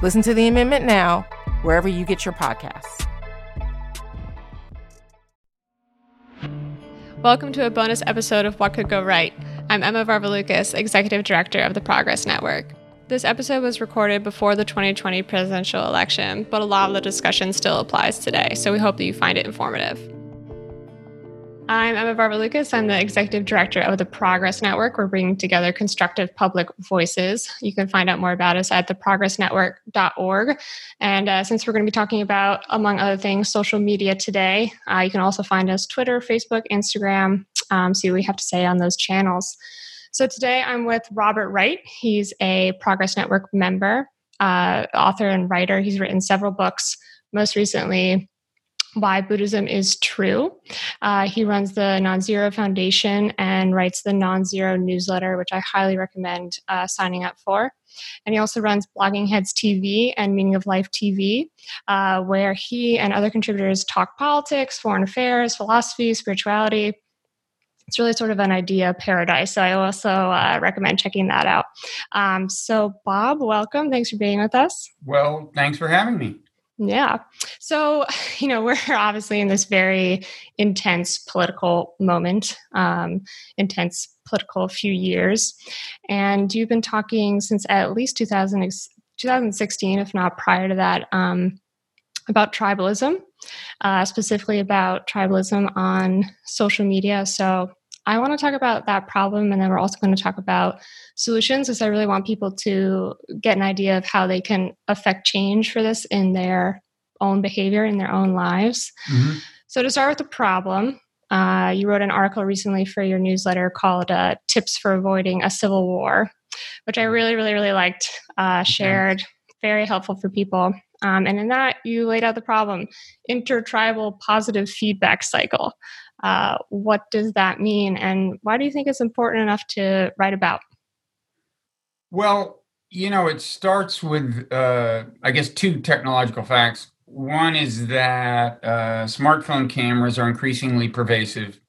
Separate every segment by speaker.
Speaker 1: Listen to The Amendment now, wherever you get your podcasts.
Speaker 2: Welcome to a bonus episode of What Could Go Right. I'm Emma Varvaloucas, Executive Director of the Progress Network. This episode was recorded before the 2020 presidential election, but a lot of the discussion still applies today, so we hope that you find it informative. I'm Emma Varvaloucas. I'm the executive director of the Progress Network. We're bringing together constructive public voices. You can find out more about us at theprogressnetwork.org. And uh, since we're going to be talking about, among other things, social media today, uh, you can also find us Twitter, Facebook, Instagram, um, see what we have to say on those channels. So today I'm with Robert Wright. He's a Progress Network member, uh, author, and writer. He's written several books, most recently, why Buddhism is true. Uh, he runs the Nonzero Foundation and writes the Nonzero newsletter, which I highly recommend uh, signing up for. And he also runs Bloggingheads TV and Meaning of Life TV, uh, where he and other contributors talk politics, foreign affairs, philosophy, spirituality. It's really sort of an idea paradise. So I also uh, recommend checking that out. Um, so, Bob, welcome. Thanks for being with us.
Speaker 3: Well, thanks for having me.
Speaker 2: Yeah. So, you know, we're obviously in this very intense political moment, um, intense political few years. And you've been talking since at least 2000, 2016, if not prior to that, um, about tribalism, uh, specifically about tribalism on social media. So, I want to talk about that problem, and then we're also going to talk about solutions because I really want people to get an idea of how they can affect change for this in their own behavior in their own lives. Mm-hmm. So, to start with the problem, uh, you wrote an article recently for your newsletter called uh, Tips for Avoiding a Civil War, which I really, really, really liked, uh, shared, very helpful for people. Um, and in that, you laid out the problem intertribal positive feedback cycle. Uh, what does that mean, and why do you think it's important enough to write about?
Speaker 3: Well, you know, it starts with, uh, I guess, two technological facts. One is that uh, smartphone cameras are increasingly pervasive.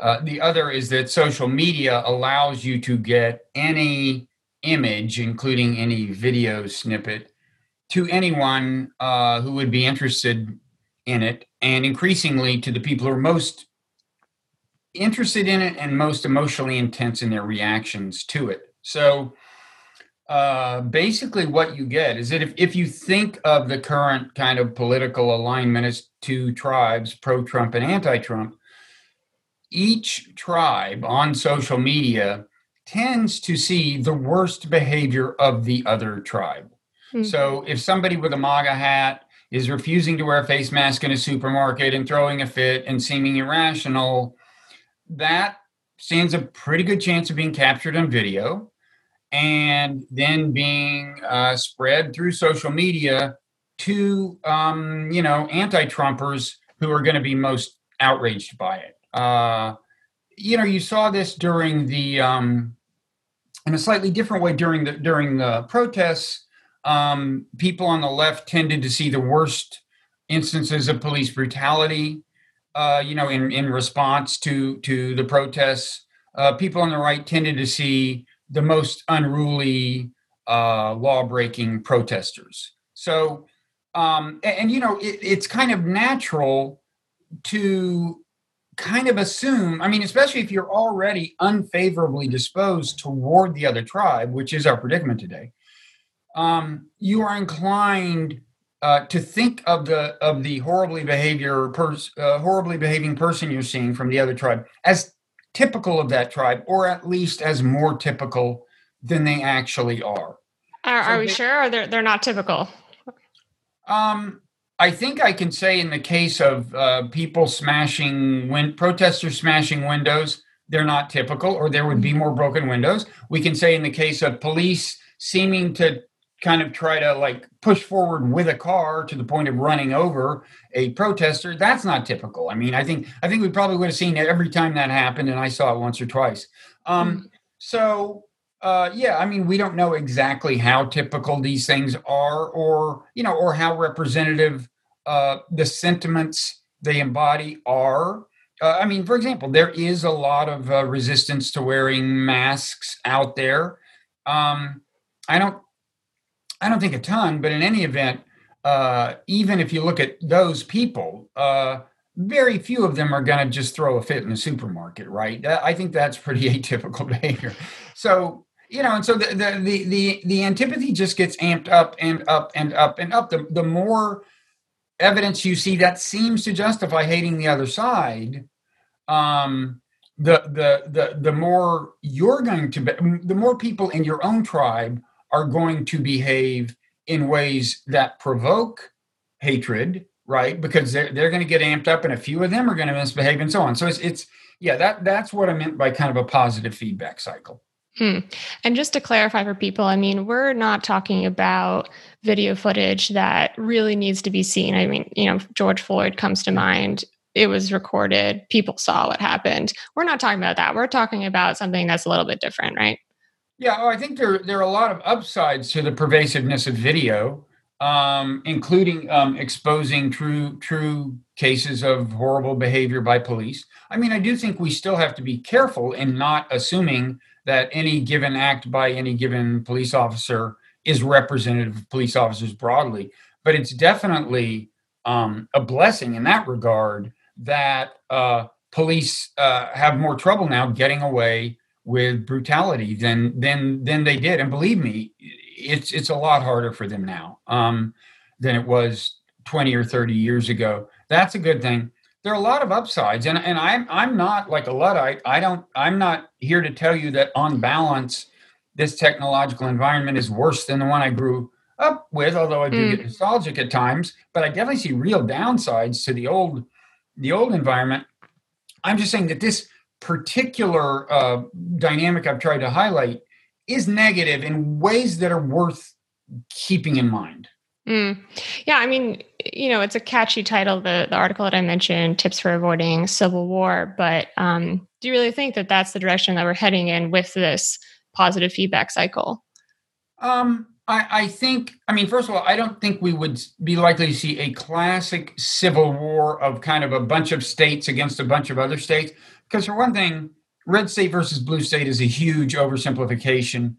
Speaker 3: Uh, the other is that social media allows you to get any image, including any video snippet, to anyone uh, who would be interested in it, and increasingly to the people who are most interested in it and most emotionally intense in their reactions to it. So, uh, basically, what you get is that if, if you think of the current kind of political alignment as two tribes, pro Trump and anti Trump, each tribe on social media tends to see the worst behavior of the other tribe. Mm-hmm. So if somebody with a MAGA hat is refusing to wear a face mask in a supermarket and throwing a fit and seeming irrational, that stands a pretty good chance of being captured on video and then being uh, spread through social media to um, you know anti-Trumpers who are going to be most outraged by it. Uh, you know, you saw this during the um, in a slightly different way during the during the protests. Um, people on the left tended to see the worst instances of police brutality. Uh, you know, in in response to to the protests, uh, people on the right tended to see the most unruly uh, law breaking protesters. So, um, and, and, you know, it, it's kind of natural to kind of assume, I mean, especially if you're already unfavorably disposed toward the other tribe, which is our predicament today. Um, you are inclined uh, to think of the of the horribly behavior pers- uh, horribly behaving person you're seeing from the other tribe as typical of that tribe, or at least as more typical than they actually are.
Speaker 2: Are, so are we they, sure, or they're they're not typical?
Speaker 3: Um, I think I can say in the case of uh, people smashing win- protesters smashing windows, they're not typical, or there would be more broken windows. We can say in the case of police seeming to kind of try to like push forward with a car to the point of running over a protester that's not typical. I mean i think i think we probably would have seen it every time that happened and i saw it once or twice. Um, mm-hmm. so uh, yeah i mean we don't know exactly how typical these things are or you know or how representative uh, the sentiments they embody are. Uh, i mean for example there is a lot of uh, resistance to wearing masks out there. Um, i don't I don't think a ton, but in any event, uh, even if you look at those people, uh, very few of them are going to just throw a fit in the supermarket, right? I think that's pretty atypical behavior. So you know, and so the the the the, the antipathy just gets amped up and up and up and up. The the more evidence you see that seems to justify hating the other side, um, the the the the more you're going to be, the more people in your own tribe are going to behave in ways that provoke hatred, right? Because they're, they're going to get amped up and a few of them are going to misbehave and so on. So it's, it's yeah, that, that's what I meant by kind of a positive feedback cycle.
Speaker 2: Hmm. And just to clarify for people, I mean, we're not talking about video footage that really needs to be seen. I mean, you know, George Floyd comes to mind. It was recorded, people saw what happened. We're not talking about that. We're talking about something that's a little bit different, right?
Speaker 3: Yeah, oh, I think there there are a lot of upsides to the pervasiveness of video, um, including um, exposing true true cases of horrible behavior by police. I mean, I do think we still have to be careful in not assuming that any given act by any given police officer is representative of police officers broadly. But it's definitely um, a blessing in that regard that uh, police uh, have more trouble now getting away with brutality than than than they did. And believe me, it's it's a lot harder for them now um, than it was 20 or 30 years ago. That's a good thing. There are a lot of upsides, and and I'm I'm not like a luddite. I don't. I'm not here to tell you that on balance, this technological environment is worse than the one I grew up with. Although I do mm. get nostalgic at times, but I definitely see real downsides to the old the old environment. I'm just saying that this particular uh, dynamic I've tried to highlight is negative in ways that are worth keeping in mind.
Speaker 2: Mm. Yeah, I mean, you know, it's a catchy title, the, the article that I mentioned, Tips for Avoiding Civil War. But um, do you really think that that's the direction that we're heading in with this positive feedback cycle?
Speaker 3: Um, I, I think, I mean, first of all, I don't think we would be likely to see a classic civil war of kind of a bunch of states against a bunch of other states. Because for one thing, red state versus blue state is a huge oversimplification.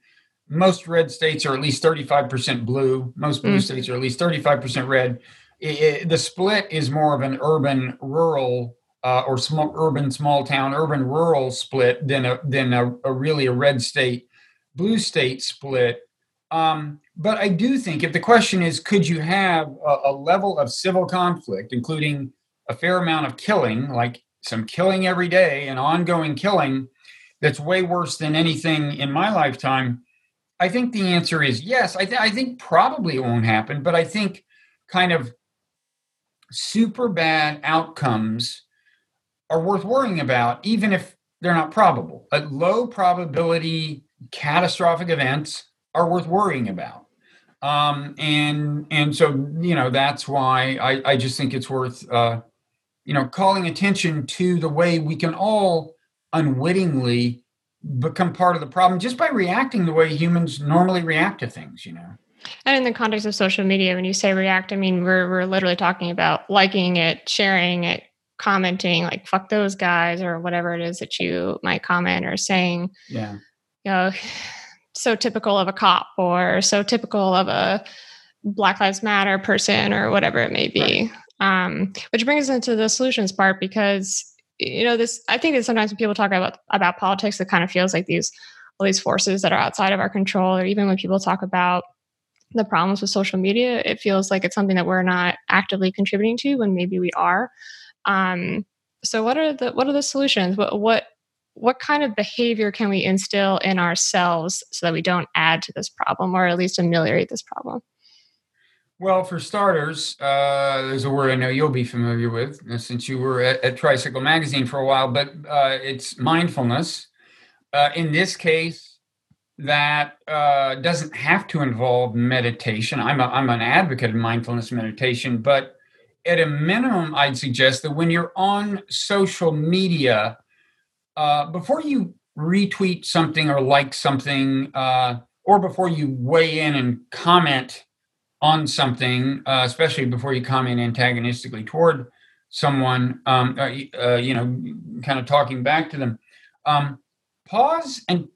Speaker 3: Most red states are at least 35% blue. Most blue mm. states are at least 35% red. It, it, the split is more of an urban rural uh, or small urban small town urban rural split than a than a, a really a red state blue state split. Um, but I do think if the question is, could you have a, a level of civil conflict, including a fair amount of killing, like some killing every day and ongoing killing that's way worse than anything in my lifetime? I think the answer is yes. I, th- I think probably it won't happen, but I think kind of super bad outcomes are worth worrying about, even if they're not probable. But low probability catastrophic events are worth worrying about. Um, and and so you know that's why I, I just think it's worth uh, you know, calling attention to the way we can all unwittingly become part of the problem just by reacting the way humans normally react to things, you know.
Speaker 2: And in the context of social media, when you say react, I mean we're we're literally talking about liking it, sharing it, commenting, like fuck those guys or whatever it is that you might comment or saying.
Speaker 3: Yeah.
Speaker 2: You know, so typical of a cop or so typical of a Black Lives Matter person or whatever it may be. Right. Um, which brings us into the solutions part because you know this. I think that sometimes when people talk about about politics, it kind of feels like these all these forces that are outside of our control, or even when people talk about the problems with social media. It feels like it's something that we're not actively contributing to when maybe we are. Um, so what are the what are the solutions? What what what kind of behavior can we instill in ourselves so that we don't add to this problem or at least ameliorate this problem?
Speaker 3: Well, for starters, uh, there's a word I know you'll be familiar with uh, since you were at, at Tricycle Magazine for a while, but uh, it's mindfulness. Uh, in this case, that uh, doesn't have to involve meditation. I'm, a, I'm an advocate of mindfulness meditation, but at a minimum, I'd suggest that when you're on social media, uh, before you retweet something or like something, or before you weigh in and comment on something, uh, especially before you comment antagonistically toward someone, um, uh, uh, you know, kind of talking back to them, um, pause and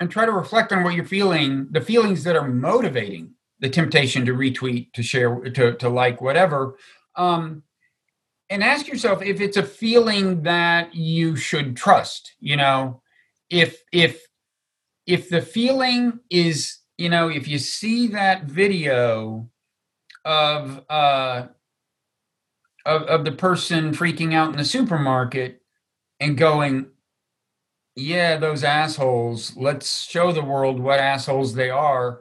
Speaker 3: and try to reflect on what you're feeling, the feelings that are motivating the temptation to retweet, to share, to to like, whatever. Um, and ask yourself if it's a feeling that you should trust. You know, if if if the feeling is you know, if you see that video of uh of, of the person freaking out in the supermarket and going, yeah, those assholes, let's show the world what assholes they are.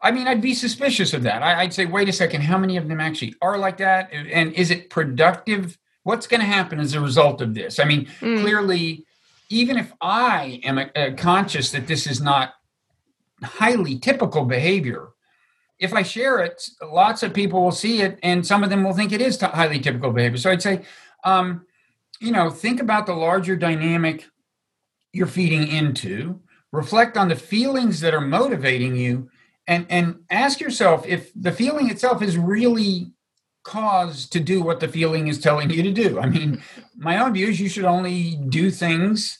Speaker 3: I mean, I'd be suspicious of that. I, would say, wait a second, how many of them actually are like that? And is it productive? What's going to happen as a result of this? I mean, mm. clearly, even if I am a, a conscious that this is not highly typical behavior. If I share it, lots of people will see it, and some of them will think it is highly typical behavior. So I'd say, um, you know, think about the larger dynamic you're feeding into, reflect on the feelings that are motivating you, and and ask yourself if the feeling itself is really cause to do what the feeling is telling you to do. I mean, my own view is you should only do things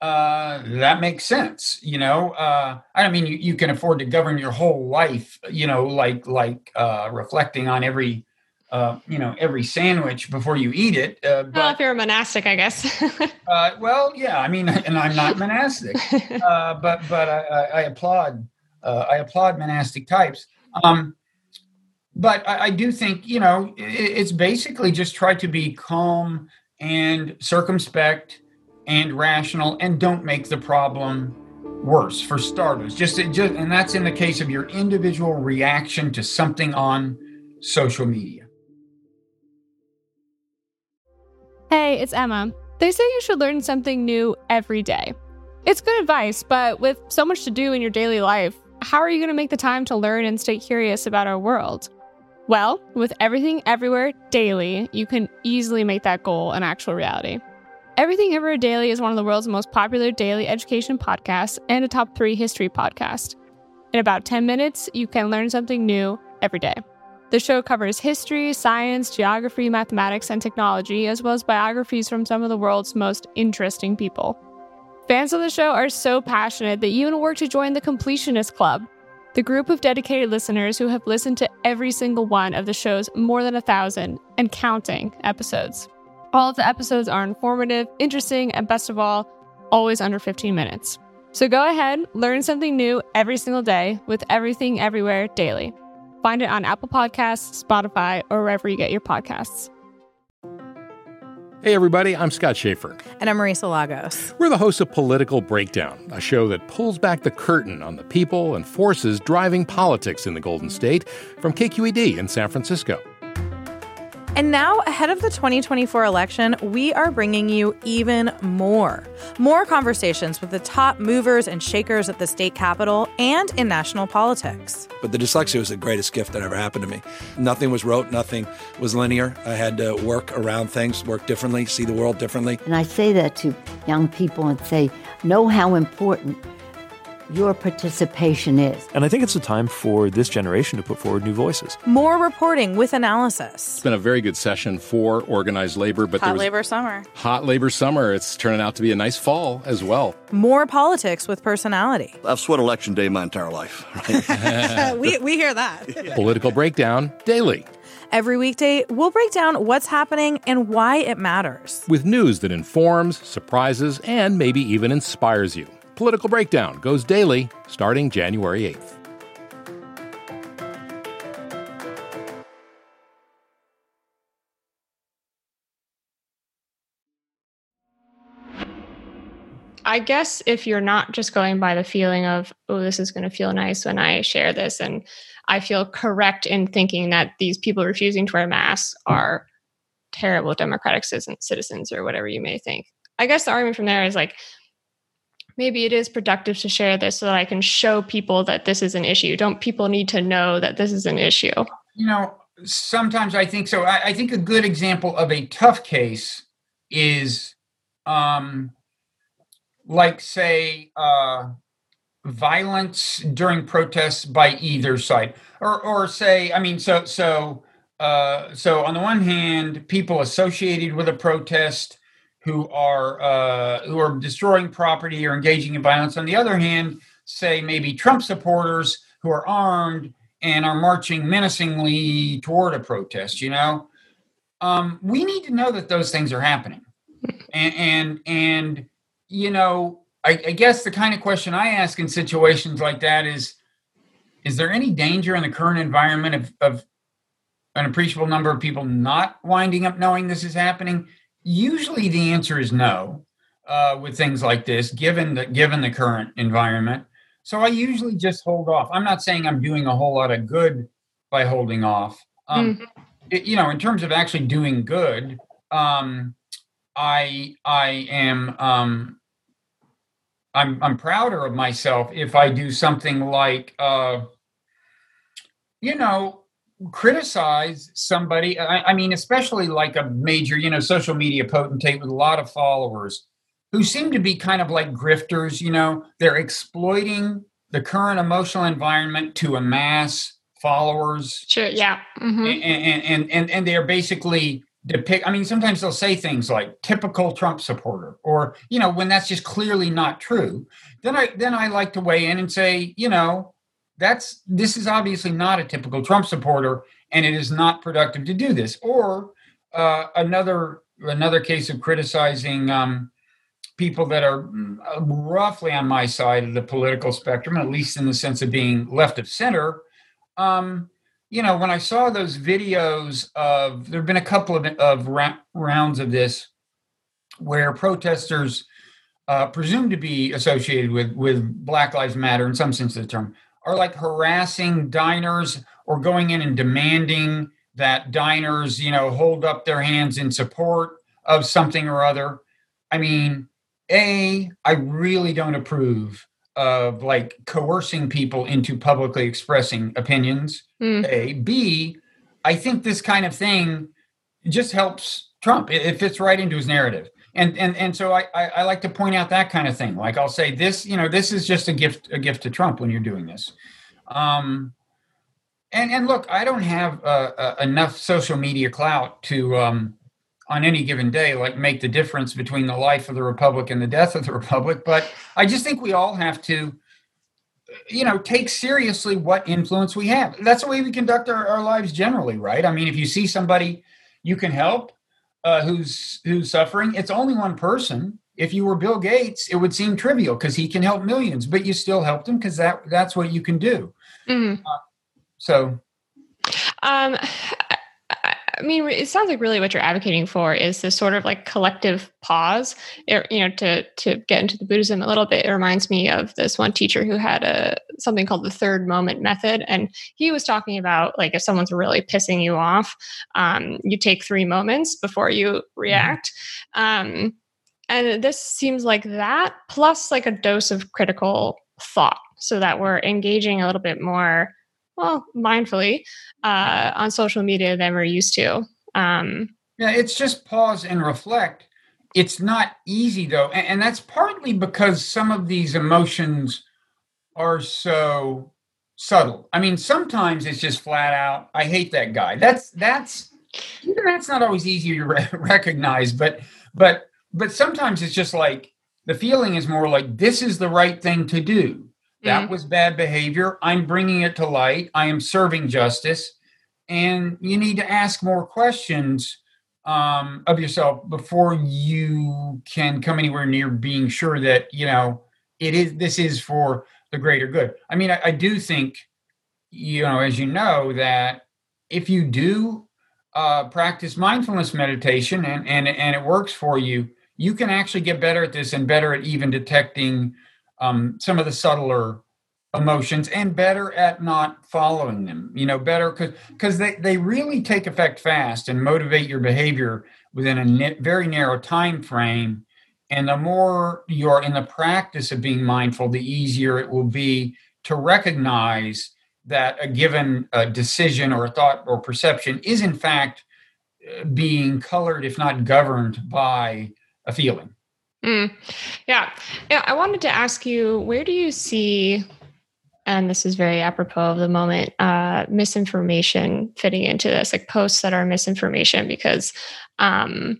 Speaker 3: uh, that makes sense. You know, uh, I don't mean you, you can afford to govern your whole life, you know, like like uh, reflecting on every uh, you know every sandwich before you eat it.
Speaker 2: Uh, but, well, if you're a monastic, I guess.
Speaker 3: uh, well, yeah, I mean, and I'm not monastic, uh, but but I, I applaud uh, I applaud monastic types. Um, but I, I do think you know it, it's basically just try to be calm and circumspect and rational and don't make the problem worse for starters. Just, just and that's in the case of your individual reaction to something on social media.
Speaker 4: Hey it's emma. They say you should learn something new every day. It's good advice but with so much to do in your daily life how are you going to make the time to learn and stay curious about our world? Well with everything everywhere daily you can easily make that goal an actual reality Everything Everywhere Daily is one of the world's most popular daily education podcasts and a top three history podcast. In about 10 minutes, you can learn something new every day. The show covers history, science, geography, mathematics, and technology, as well as biographies from some of the world's most interesting people. Fans of the show are so passionate that you even work to join the Completionist Club, the group of dedicated listeners who have listened to every single one of the show's more than a thousand and counting episodes. All of the episodes are informative, interesting, and best of all, always under 15 minutes. So go ahead, learn something new every single day with Everything Everywhere Daily. Find it on Apple Podcasts, Spotify, or wherever you get your podcasts.
Speaker 5: Hey, everybody, I'm Scott Shafer.
Speaker 6: And I'm Marisa Lagos.
Speaker 5: We're the hosts of Political Breakdown, a show that pulls back the curtain on the people and forces driving politics in the Golden State from KQED in San Francisco.
Speaker 6: And now, ahead of the 2024 election, we are bringing you even more. More conversations with the top movers and shakers at the state capitol and in national politics.
Speaker 7: But the dyslexia was the greatest gift that ever happened to me. Nothing was rote, nothing was linear. I had to work around things, work differently, see the world differently.
Speaker 8: And I say that to young people and say, know how important your participation is.
Speaker 9: And I think it's a time for this generation to put forward new voices.
Speaker 6: More reporting with analysis.
Speaker 5: It's been a very good session for organized labor, but
Speaker 6: hot labor summer.
Speaker 5: Hot labor summer. It's turning out to be a nice fall as well.
Speaker 6: More politics with personality.
Speaker 10: I've sweat election day my entire life.
Speaker 6: Right? we, we hear that.
Speaker 5: Political breakdown daily.
Speaker 6: Every weekday, we'll break down what's happening and why it matters.
Speaker 5: With news that informs, surprises, and maybe even inspires you. Political Breakdown goes daily starting January 8th.
Speaker 2: I guess if you're not just going by the feeling of, oh, this is going to feel nice when I share this, and I feel correct in thinking that these people refusing to wear masks are terrible democratic citizens or whatever you may think. I guess the argument from there is like, maybe it is productive to share this so that I can show people that this is an issue. Don't people need to know that this is an issue?
Speaker 3: You know, sometimes I think so. I, I think a good example of a tough case is um, like, say, uh, violence during protests by either side, or, or say, I mean, so, so, uh, so on the one hand, people associated with a protest who are uh, who are destroying property or engaging in violence. On the other hand, say maybe Trump supporters who are armed and are marching menacingly toward a protest. You know, um, we need to know that those things are happening, and and, and you know, I, I guess the kind of question I ask in situations like that is, is there any danger in the current environment of, of an appreciable number of people not winding up knowing this is happening? Usually, the answer is no. Uh, with things like this, given the given the current environment, so I usually just hold off. I'm not saying I'm doing a whole lot of good by holding off. Um, mm-hmm. it, you know, in terms of actually doing good, um, I I am um, I'm I'm prouder of myself if I do something like uh, you know criticize somebody I, I, mean especially like a major you know social media potentate with a lot of followers who seem to be kind of like grifters you know they're exploiting the current emotional environment to amass followers
Speaker 2: sure yeah
Speaker 3: mm-hmm. and, and and and they're basically depict i mean sometimes they'll say things like typical trump supporter or you know when that's just clearly not true then i then i like to weigh in and say you know that's this is obviously not a typical Trump supporter, and it is not productive to do this. Or uh, another another case of criticizing um, people that are mm, roughly on my side of the political spectrum, at least in the sense of being left of center. Um, you know, when I saw those videos of, there have been a couple of, of ra- rounds of this where protesters uh, presumed to be associated with with Black Lives Matter in some sense of the term are like harassing diners or going in and demanding that diners, you know, hold up their hands in support of something or other. I mean, A, I really don't approve of like coercing people into publicly expressing opinions. Mm. A. B, I think this kind of thing just helps Trump. It, fits right into his narrative. And and and so I, I, I like to point out that kind of thing. Like I'll say this, you know, this is just a gift a gift to Trump when you're doing this. Um, and and look, I don't have uh, uh, enough social media clout to um, on any given day like make the difference between the life of the republic and the death of the republic. But I just think we all have to you know take seriously what influence we have that's the way we conduct our, our lives generally right i mean if you see somebody you can help uh, who's who's suffering, it's only one person. If you were Bill Gates, it would seem trivial because he can help millions, but you still helped him because that that's what you can do. Mm-hmm. Uh, so,
Speaker 2: um, I mean, it sounds like really what you're advocating for is this sort of like collective pause. It, you know, to to get into the Buddhism a little bit, it reminds me of this one teacher who had a something called the third moment method, and he was talking about like if someone's really pissing you off, um, you take three moments before you mm-hmm. react. Um, and this seems like that plus like a dose of critical thought, so that we're engaging a little bit more well, mindfully uh, on social media than we're used to. Um,
Speaker 3: yeah, it's just pause and reflect. It's not easy though, and, and that's partly because some of these emotions are so subtle. I mean, sometimes it's just flat out, I hate that guy. That's that's that's not always easy to re- recognize, but but but sometimes it's just like the feeling is more like this is the right thing to do that mm-hmm. was bad behavior. I'm bringing it to light. I am serving justice. And you need to ask more questions um, of yourself before you can come anywhere near being sure that, you know, it is this is for the greater good. I mean, I, I do think, you know, as you know, that if you do uh, practice mindfulness meditation and, and and it works for you, you can actually get better at this and better at even detecting um, some of the subtler emotions and better at not following them you know better because they, they really take effect fast and motivate your behavior within a very narrow time frame. And the more you're in the practice of being mindful the easier it will be to recognize that a given uh, decision or a thought or perception is in fact uh, being colored if not governed by a feeling
Speaker 2: mm. yeah yeah i wanted to ask you where do you see and this is very apropos of the moment, uh, misinformation fitting into this, like posts that are misinformation, because um,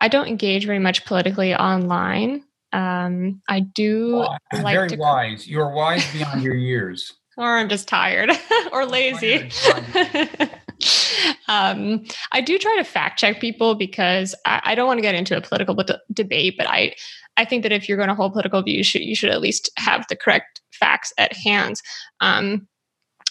Speaker 2: I don't engage very much politically online. Um, I do
Speaker 3: well,
Speaker 2: like
Speaker 3: very
Speaker 2: to,
Speaker 3: wise. You're wise beyond your years.
Speaker 2: Or I'm just tired or lazy. um, I do try to fact check people because I, I don't want to get into a political d- debate, but I I think that if you're going to hold political views, you should, you should at least have the correct facts at hand. Um,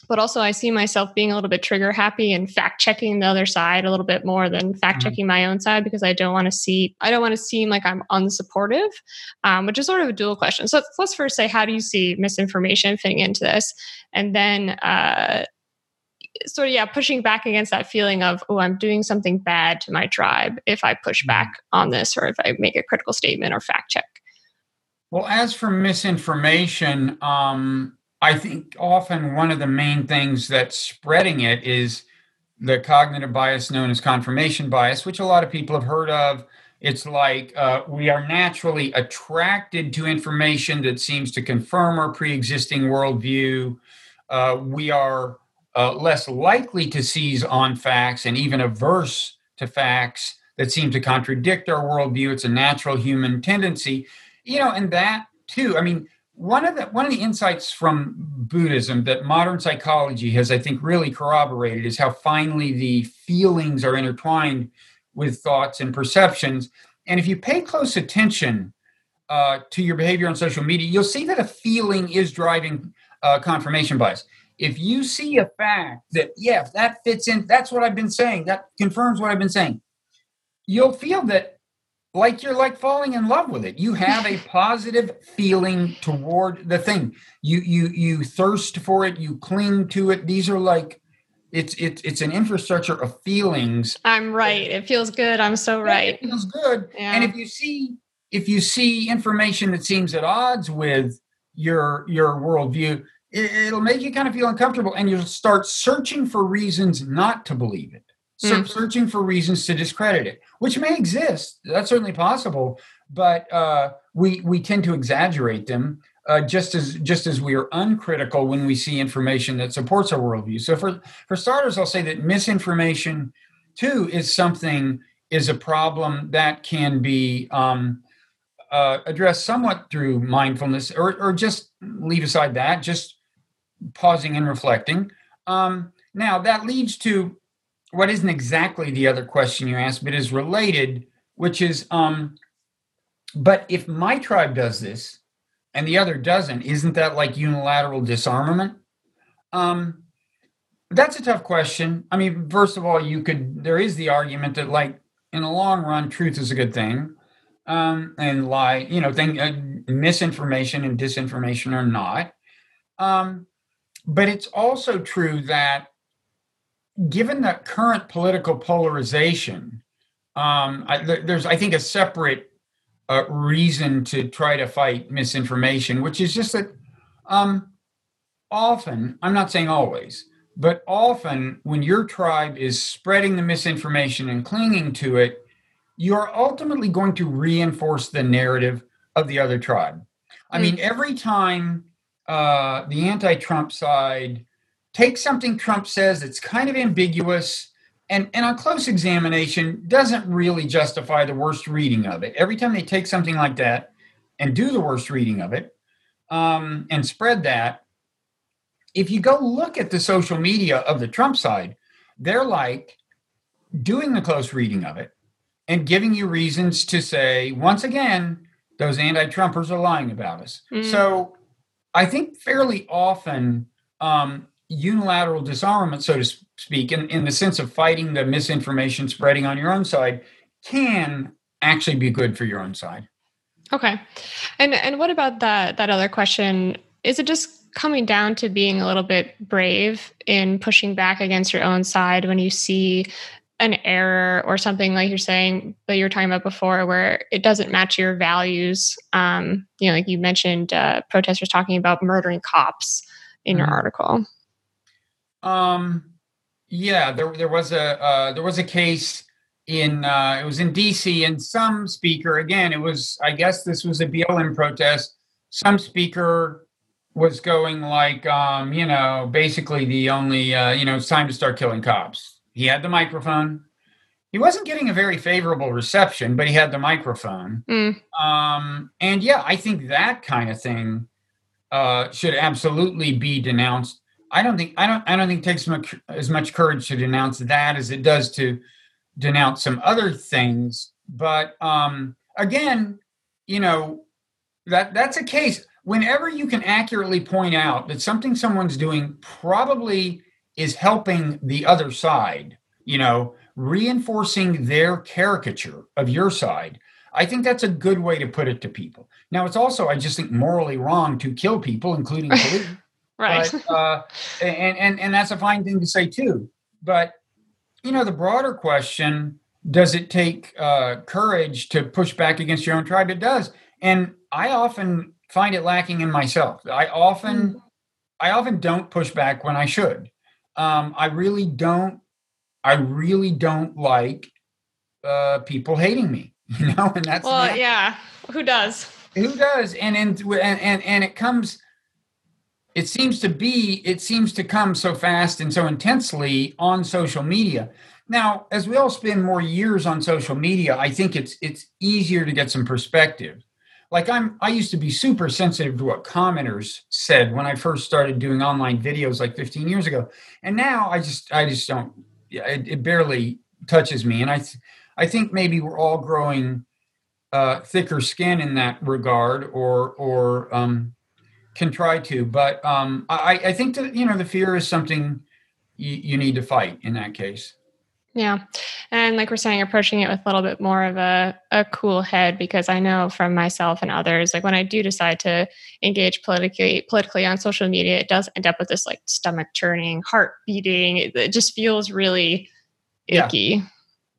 Speaker 2: but also, I see myself being a little bit trigger happy and fact checking the other side a little bit more than fact mm-hmm. checking mm-hmm. my own side because I don't want to see I don't want to seem like I'm unsupportive, um, which is sort of a dual question. So let's first say, how do you see misinformation fitting into this, and then uh, sort of yeah pushing back against that feeling of oh i'm doing something bad to my tribe if i push mm-hmm. back on this or if i make a critical statement or fact check.
Speaker 3: Well as for misinformation um, i think often one of the main things that's spreading it is the cognitive bias known as confirmation bias which a lot of people have heard of. It's like uh, we are naturally attracted to information that seems to confirm our pre-existing worldview. Uh, we are uh, less likely to seize on facts and even averse to facts that seem to contradict our worldview. It's a natural human tendency, you know, and that too. I mean, one of the one of the insights from Buddhism that modern psychology has, I think, really corroborated is how finely the feelings are intertwined with thoughts and perceptions. And if you pay close attention uh, to your behavior on social media, you'll see that a feeling is driving uh, confirmation bias if you see a fact that yeah that fits in that's what i've been saying that confirms what i've been saying you'll feel that like you're like falling in love with it. You have a positive feeling toward the thing. You you you thirst for it. You cling to it. These are like it's it's it's an infrastructure of feelings.
Speaker 2: I'm right. It feels good. I'm so right.
Speaker 3: it feels good. Yeah. and if you see if you see information that seems at odds with your your worldview it'll make you kind of feel uncomfortable and you'll start searching for reasons not to believe it mm. searching for reasons to discredit it which may exist that's certainly possible but uh, we we tend to exaggerate them uh, just as just as we are uncritical when we see information that supports our worldview so for for starters i'll say that misinformation too is something is a problem that can be um, uh, addressed somewhat through mindfulness or, or just leave aside that just pausing and reflecting. Um, now, that leads to what isn't exactly the other question you asked, but is related, which is um, but if my tribe does this and the other doesn't, isn't that like unilateral disarmament? Um, that's a tough question. I mean, first of all, you could, there is the argument that, like, in the long run, truth is a good thing. Um, and lie, you know, thing, uh, misinformation and disinformation are not. Um, but it's also true that given the current political polarization, um, I, there's, I think, a separate uh, reason to try to fight misinformation, which is just that um, often, I'm not saying always, but often when your tribe is spreading the misinformation and clinging to it, you're ultimately going to reinforce the narrative of the other tribe. I mean, mm. every time uh, the anti-Trump side takes something Trump says that's kind of ambiguous and, and on close examination doesn't really justify the worst reading of it. Every time they take something like that and do the worst reading of it um, and spread that, if you go look at the social media of the Trump side, they're like doing the close reading of it and giving you reasons to say, once again, those anti Trumpers are lying about us. Mm. So I think fairly often um, unilateral disarmament, so to speak, in, in the sense of fighting the misinformation spreading on your own side, can actually be good for your own side.
Speaker 2: Okay. And and what about that that other question? Is it just coming down to being a little bit brave in pushing back against your own side when you see an error or something like you're saying that you were talking about before where it doesn't match your values. Um, you know like you mentioned uh, protesters talking about murdering cops in your mm-hmm. article.
Speaker 3: Um yeah there, there was a uh, there was a case in uh, it was in dc and some speaker again it was i guess this was a blm protest some speaker was going like um you know basically the only uh, you know it's time to start killing cops he had the microphone. He wasn't getting a very favorable reception, but he had the microphone. Mm. Um, and yeah, I think that kind of thing uh, should absolutely be denounced. I don't think I don't I don't think it takes much, as much courage to denounce that as it does to denounce some other things. But um, again, you know that that's a case. Whenever you can accurately point out that something someone's doing probably is helping the other side, you know, reinforcing their caricature of your side. I think that's a good way to put it to people. Now, it's also, I just think, morally wrong to kill people, including police.
Speaker 2: right.
Speaker 3: But, uh, and, and, and that's a fine thing to say, too. But, you know, the broader question does it take uh, courage to push back against your own tribe? It does. And I often find it lacking in myself. I often, mm. I often don't push back when I should um, I really don't. I really don't like uh, people hating me. You know, and that's
Speaker 2: well, not, yeah. Who does?
Speaker 3: Who does? And and and and it comes. It seems to be. It seems to come so fast and so intensely on social media. Now, as we all spend more years on social media, I think it's it's easier to get some perspective like i'm i used to be super sensitive to what commenters said when i first started doing online videos like 15 years ago. And now i just i just don't it, it barely touches me. And i th- i think maybe we're all growing uh, thicker skin in that regard or or um, can try to. But um, I, I think that you know the fear is something you, you need to fight in that case
Speaker 2: yeah. And like we're saying, approaching it with a little bit more of a, a cool head because I know from myself and others, like when I do decide to engage politically politically on social media, it does end up with this like stomach churning, heart beating. It, it just feels really icky. Yeah.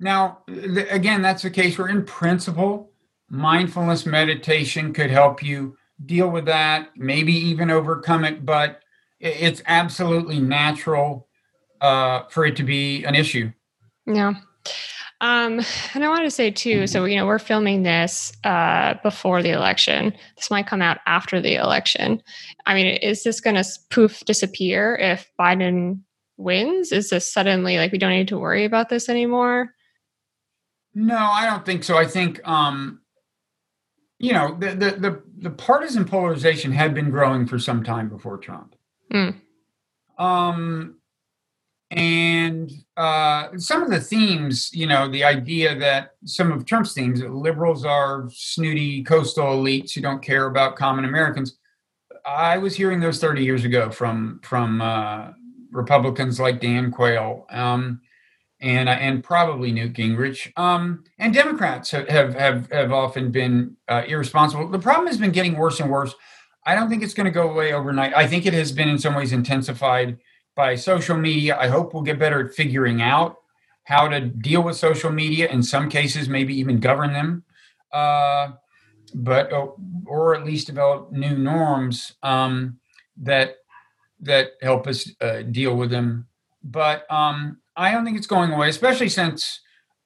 Speaker 3: Now, th- again, that's the case where in principle, mindfulness meditation could help you deal with that, maybe even overcome it, but it's absolutely natural uh, for it to be an issue.
Speaker 2: Yeah. Um, and I wanted to say too, so you know, we're filming this uh, before the election. This might come out after the election. I mean, is this going to poof disappear if Biden wins? Is this suddenly like we don't need to worry about this anymore?
Speaker 3: No, I don't think so. I think um, you know the the the, the partisan polarization had been growing for some time before Trump. Mm. Um, and uh, some of the themes, you know, the idea that some of Trump's themes, that liberals are snooty coastal elites who don't care about common Americans. I was hearing those 30 years ago from from uh, Republicans like Dan Quayle um, and uh, and probably Newt Gingrich um, and Democrats have have have often been uh, irresponsible. The problem has been getting worse and worse. I don't think it's going to go away overnight. I think it has been in some ways intensified by social media. I hope we'll get better at figuring out how to deal with social media. In some cases, maybe even govern them, uh, but uh, or at least develop new norms um, that that help us uh, deal with them. But um, I don't think it's going away, especially since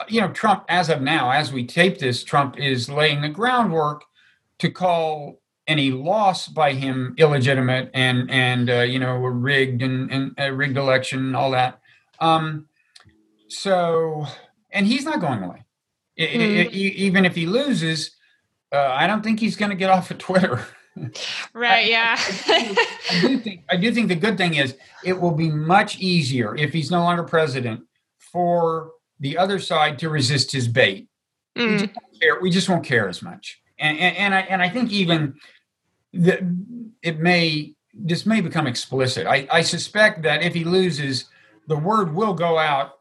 Speaker 3: you know Trump, as of now, as we tape this, Trump is laying the groundwork to call any loss by him illegitimate and and uh, you know rigged and, and a rigged election and all that. Um, so and he's not going away. It, mm. it, it, even if he loses, uh, I don't think he's going to get off of Twitter.
Speaker 2: right. I, yeah.
Speaker 3: I, I, do think I do think the good thing is it will be much easier if he's no longer president for the other side to resist his bait. Mm. We, just care, we just won't care as much. And, and, and I and I think even that it may this may become explicit. I, I suspect that if he loses, the word will go out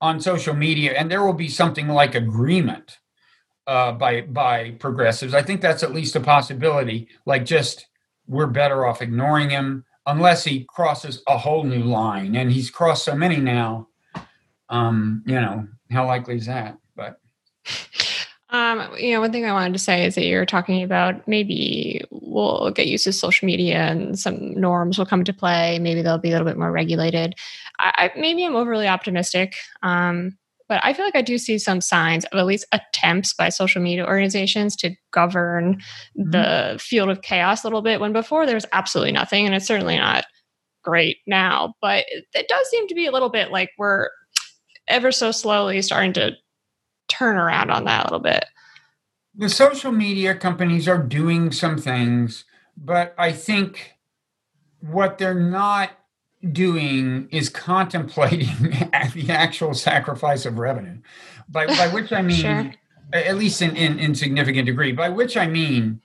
Speaker 3: on social media, and there will be something like agreement uh, by by progressives. I think that's at least a possibility. Like, just we're better off ignoring him unless he crosses a whole new line, and he's crossed so many now. Um, you know, how likely is that? But
Speaker 2: um, you know, one thing I wanted to say is that you're talking about maybe we'll get used to social media and some norms will come into play. Maybe they'll be a little bit more regulated. I, I maybe I'm overly optimistic. Um, but I feel like I do see some signs of at least attempts by social media organizations to govern mm-hmm. the field of chaos a little bit when before there's absolutely nothing. And it's certainly not great now, but it does seem to be a little bit like we're ever so slowly starting to turn around on that a little bit.
Speaker 3: The social media companies are doing some things, but I think what they're not doing is contemplating the actual sacrifice of revenue, by, by which I mean, sure. at least in, in, in significant degree, by which I mean,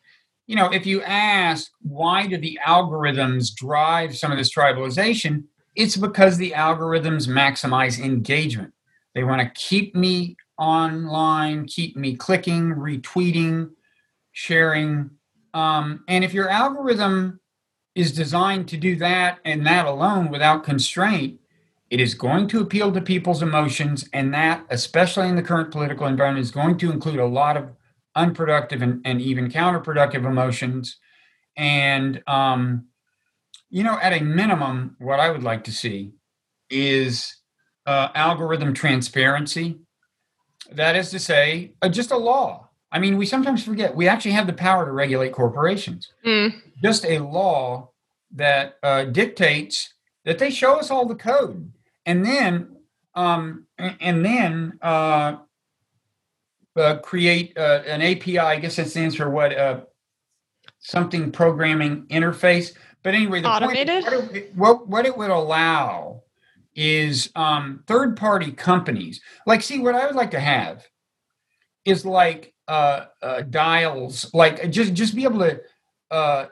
Speaker 3: you know, if you ask why do the algorithms drive some of this tribalization, it's because the algorithms maximize engagement. They want to keep me online, keep me clicking, retweeting, sharing. Um, and if your algorithm is designed to do that and that alone without constraint, it is going to appeal to people's emotions. And that, especially in the current political environment, is going to include a lot of unproductive and, and even counterproductive emotions. And, um, you know, at a minimum, what I would like to see is uh, algorithm transparency. That is to say, uh, just a law. I mean, we sometimes forget we actually have the power to regulate corporations. Mm. Just a law that uh, dictates that they show us all the code, and then um, and then uh, uh, create uh, an API. I guess that stands for what? Uh, something programming interface. But anyway, the
Speaker 2: automated.
Speaker 3: Point, what, it, what, what it would allow is um, third party companies. Like, see, what I would like to have is like uh, uh, dials, like just just be able to, uh,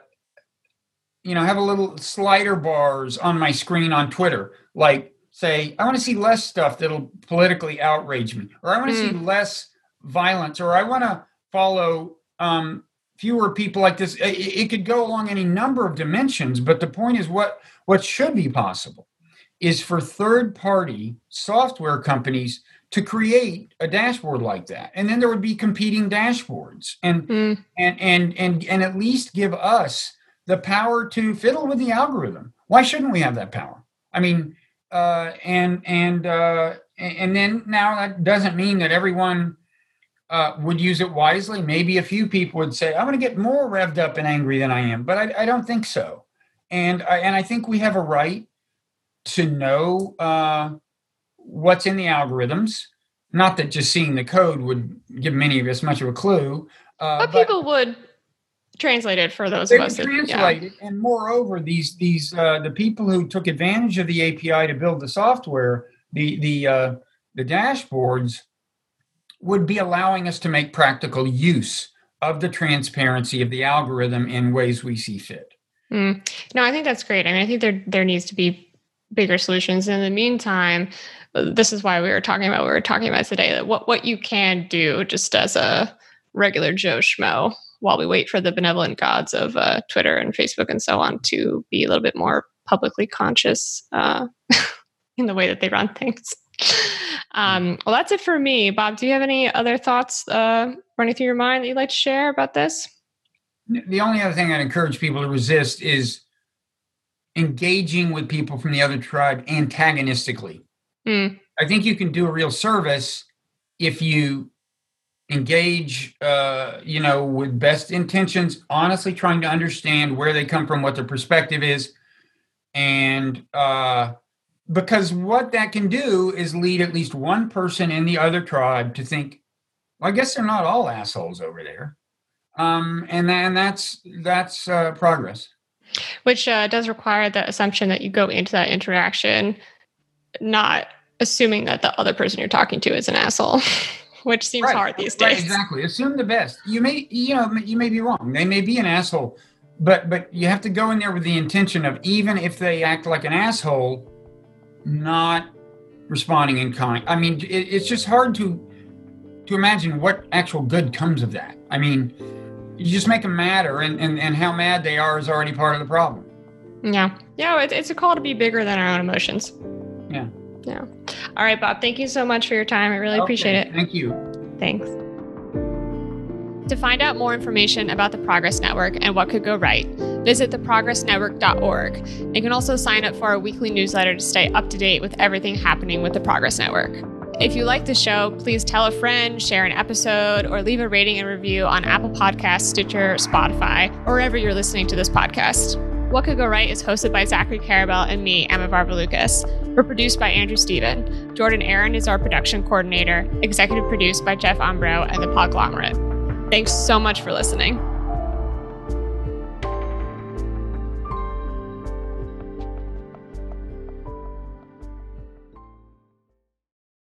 Speaker 3: you know, have a little slider bars on my screen on Twitter, like say, I want to see less stuff that'll politically outrage me, or I want to mm. see hmm. less violence, or I want to follow um, fewer people like this. It, it could go along any number of dimensions, but the point is what what should be possible is for third party software companies to create a dashboard like that. And then there would be competing dashboards. And mm. and and and and at least give us the power to fiddle with the algorithm. Why shouldn't we have that power? I mean uh, and and uh, and then now that doesn't mean that everyone uh, would use it wisely. Maybe a few people would say i'm going to get more revved up and angry than i am but i, I don't think so. And I, and i think we have a right to know uh, what's in the algorithms. Not that just seeing the code would give many of us much of a clue.
Speaker 2: Uh, but, but, people would translate it for those of us.
Speaker 3: Translate yeah. it, and moreover, these these uh, the people who took advantage of the API to build the software, the the uh, the dashboards, would be allowing us to make practical use of the transparency of the algorithm in ways we see fit.
Speaker 2: Mm. No, I think that's great. I mean, I think there there needs to be bigger solutions. In the meantime, this is why we were talking about we were talking about today that what what you can do just as a regular Joe schmo while we wait for the benevolent gods of uh, Twitter and Facebook and so on to be a little bit more publicly conscious uh, in the way that they run things. Um, well, that's it for me. Bob, do you have any other thoughts uh, running through your mind that you'd like to share about this?
Speaker 3: The only other thing I'd encourage people to resist is engaging with people from the other tribe antagonistically. Mm. I think you can do a real service if you engage uh, you know with best intentions honestly trying to understand where they come from what their perspective is and uh, because what that can do is lead at least one person in the other tribe to think well, i guess they're not all assholes over there um, and, and that's that's uh, progress
Speaker 2: which uh, does require the assumption that you go into that interaction not assuming that the other person you're talking to is an asshole which seems
Speaker 3: right.
Speaker 2: hard these days.
Speaker 3: right, exactly. Assume the best. You may you know you may be wrong. They may be an asshole but but you have to go in there with the intention of even if they act like an asshole not responding in kind. I mean it, it's just hard to to imagine what actual good comes of that. I mean, you just make them madder, and, and, and how mad they are is already part of the problem.
Speaker 2: Yeah. Yeah, it's, it's a call to be bigger than our own emotions.
Speaker 3: Yeah.
Speaker 2: Yeah. All right, Bob, thank you so much for your time. I really
Speaker 3: Okay,
Speaker 2: appreciate it.
Speaker 3: Thank you.
Speaker 2: Thanks. To find out more information about the Progress Network and what could go right, visit theprogressnetwork.org. You can also sign up for our weekly newsletter to stay up to date with everything happening with the Progress Network. If you like the show, please tell a friend, share an episode, or leave a rating and review on Apple Podcasts, Stitcher, Spotify, or wherever you're listening to this podcast. What Could Go Right is hosted by Zachary Karabell and me, Emma Varvaloucas. We're produced by Andrew Steven. Jordan Aaron is our production coordinator, executive produced by Jeff Umbro and the Podglomerate. Thanks so much for listening.